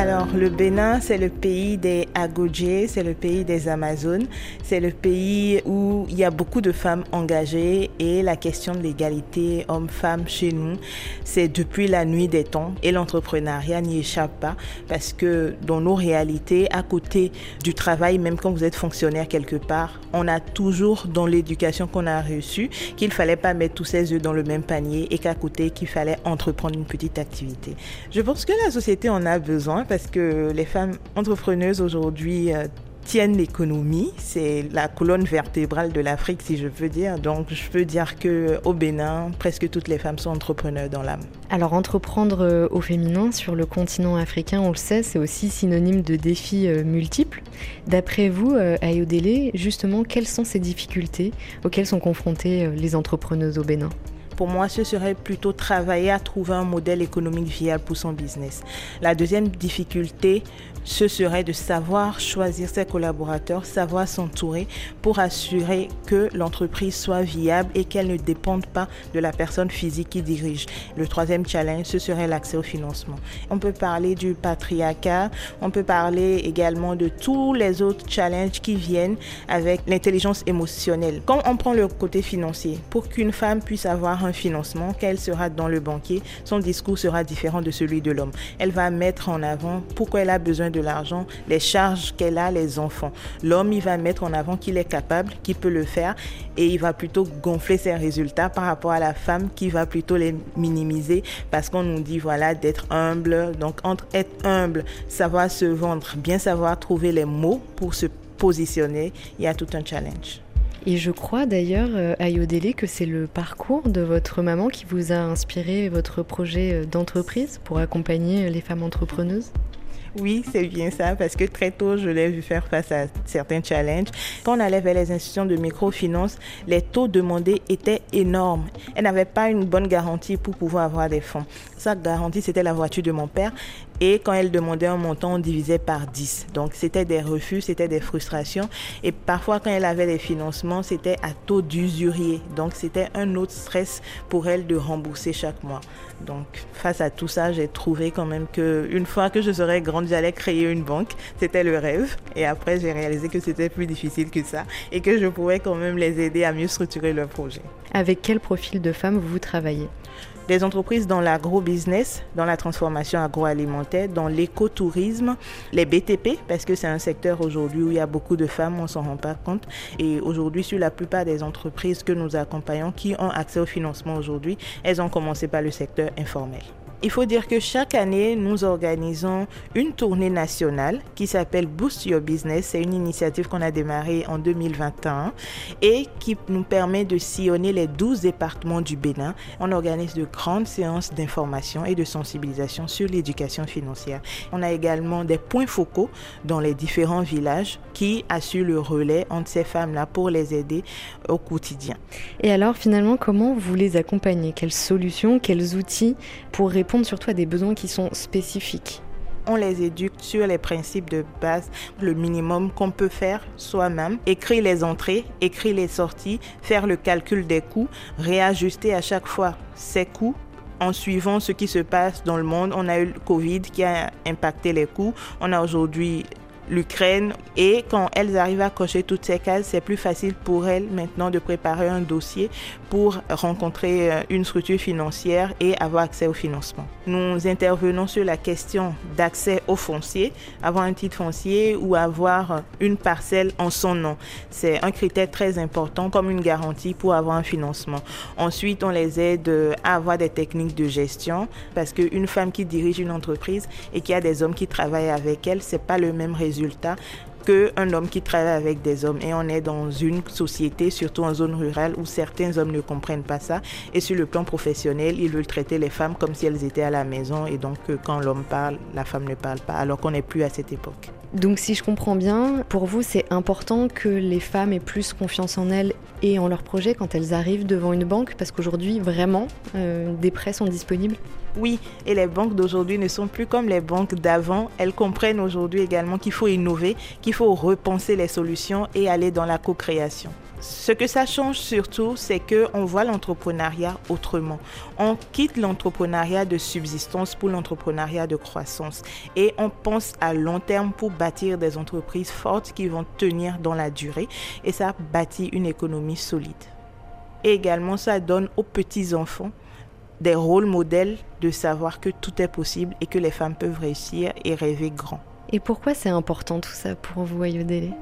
Alors, le Bénin, c'est le pays des Agodjé, c'est le pays des Amazones, c'est le pays où il y a beaucoup de femmes engagées et la question de l'égalité homme-femme chez nous, c'est depuis la nuit des temps et l'entrepreneuriat n'y échappe pas parce que dans nos réalités, à côté du travail, même quand vous êtes fonctionnaire quelque part, on a toujours dans l'éducation qu'on a reçue qu'il fallait pas mettre tous ses œufs dans le même panier et qu'à côté qu'il fallait entreprendre une petite activité. Je pense que la société en a besoin parce que les femmes entrepreneuses aujourd'hui euh, tiennent l'économie. C'est la colonne vertébrale de l'Afrique, si je veux dire. Donc, je peux dire que au Bénin, presque toutes les femmes sont entrepreneurs dans l'âme. Alors, entreprendre euh, au féminin sur le continent africain, on le sait, c'est aussi synonyme de défis euh, multiples. D'après vous, Ayodele, justement, quelles sont ces difficultés auxquelles sont confrontées les entrepreneuses au Bénin? Pour moi, ce serait plutôt travailler à trouver un modèle économique viable pour son business. La deuxième difficulté, ce serait de savoir choisir ses collaborateurs, savoir s'entourer pour assurer que l'entreprise soit viable et qu'elle ne dépende pas de la personne physique qui dirige. Le troisième challenge, ce serait l'accès au financement. On peut parler du patriarcat, on peut parler également de tous les autres challenges qui viennent avec l'intelligence émotionnelle. Quand on prend le côté financier, pour qu'une femme puisse avoir un financement, qu'elle sera dans le banquier, son discours sera différent de celui de l'homme. Elle va mettre en avant pourquoi elle a besoin de l'argent, les charges qu'elle a, les enfants. L'homme, il va mettre en avant qu'il est capable, qu'il peut le faire et il va plutôt gonfler ses résultats par rapport à la femme qui va plutôt les minimiser parce qu'on nous dit voilà d'être humble. Donc entre être humble, savoir se vendre, bien savoir trouver les mots pour se positionner, il y a tout un challenge. Et je crois d'ailleurs, euh, Ayodele, que c'est le parcours de votre maman qui vous a inspiré votre projet euh, d'entreprise pour accompagner les femmes entrepreneuses? Oui, c'est bien ça, parce que très tôt, je l'ai vu faire face à certains challenges. Quand on allait vers les institutions de microfinance, les taux demandés étaient énormes. Elle n'avait pas une bonne garantie pour pouvoir avoir des fonds. Sa garantie, c'était la voiture de mon père. Et quand elle demandait un montant, on divisait par 10. Donc, c'était des refus, c'était des frustrations. Et parfois, quand elle avait des financements, c'était à taux d'usurier. Donc, c'était un autre stress pour elle de rembourser chaque mois. Donc, face à tout ça, j'ai trouvé quand même que une fois que je serais grande, j'allais créer une banque. C'était le rêve. Et après, j'ai réalisé que c'était plus difficile que ça et que je pouvais quand même les aider à mieux structurer leur projet. Avec quel profil de femme vous travaillez? Des entreprises dans l'agro-business, dans la transformation agroalimentaire, dans l'écotourisme, les BTP, parce que c'est un secteur aujourd'hui où il y a beaucoup de femmes, on s'en rend pas compte. Et aujourd'hui, sur la plupart des entreprises que nous accompagnons qui ont accès au financement aujourd'hui, elles ont commencé par le secteur informel. Il faut dire que chaque année, nous organisons une tournée nationale qui s'appelle Boost Your Business. C'est une initiative qu'on a démarrée en 2021 et qui nous permet de sillonner les 12 départements du Bénin. On organise de grandes séances d'information et de sensibilisation sur l'éducation financière. On a également des points focaux dans les différents villages qui assurent le relais entre ces femmes-là pour les aider au quotidien. Et alors finalement, comment vous les accompagnez? Quelles solutions, quels outils pour répondre surtout à des besoins qui sont spécifiques on les éduque sur les principes de base, le minimum qu'on peut faire soi-même, écrire les entrées, écrire les sorties, faire le calcul des coûts, réajuster à chaque fois ces coûts en suivant ce qui se passe dans le monde. On a eu le Covid qui a impacté les coûts. On a aujourd'hui l'Ukraine. Et quand elles arrivent à cocher toutes ces cases, c'est plus facile pour elles maintenant de préparer un dossier pour rencontrer euh, une structure financière et avoir accès au financement. Nous intervenons sur la question d'accès au foncier, avoir un titre foncier ou avoir une parcelle en son nom. C'est un critère très important comme une garantie pour avoir un financement. Ensuite, on les aide à avoir des techniques de gestion parce qu'une femme qui dirige une entreprise et qui a des hommes qui travaillent avec elle, c'est pas le même résultat résultat qu'un homme qui travaille avec des hommes. Et on est dans une société, surtout en zone rurale, où certains hommes ne comprennent pas ça. Et sur le plan professionnel, ils veulent traiter les femmes comme si elles étaient à la maison. Et donc, euh, quand l'homme parle, la femme ne parle pas, alors qu'on n'est plus à cette époque. Donc si je comprends bien, pour vous c'est important que les femmes aient plus confiance en elles et en leurs projets quand elles arrivent devant une banque, parce qu'aujourd'hui vraiment euh, des prêts sont disponibles oui, et les banques d'aujourd'hui ne sont plus comme les banques d'avant. Elles comprennent aujourd'hui également qu'il faut innover, qu'il faut repenser les solutions et aller dans la co-création. Ce que ça change surtout, c'est que on voit l'entrepreneuriat autrement. On quitte l'entrepreneuriat de subsistance pour l'entrepreneuriat de croissance et on pense à long terme pour bâtir des entreprises fortes qui vont tenir dans la durée et ça bâtit une économie solide. Et également, ça donne aux petits enfants des rôles modèles de savoir que tout est possible et que les femmes peuvent réussir et rêver grand. Et pourquoi c'est important tout ça pour vous, Ayodele?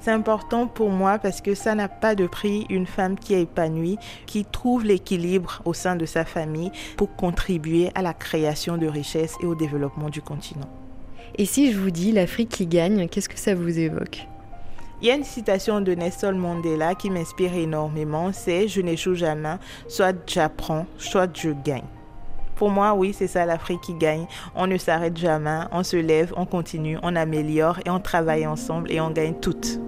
C'est important pour moi parce que ça n'a pas de prix une femme qui est épanouie, qui trouve l'équilibre au sein de sa famille pour contribuer à la création de richesses et au développement du continent. Et si je vous dis l'Afrique qui gagne, qu'est-ce que ça vous évoque? Il y a une citation de Nelson Mandela qui m'inspire énormément, c'est Je n'échoue jamais, soit j'apprends, soit je gagne. Pour moi, oui, c'est ça l'Afrique qui gagne. On ne s'arrête jamais, on se lève, on continue, on améliore et on travaille ensemble et on gagne toutes.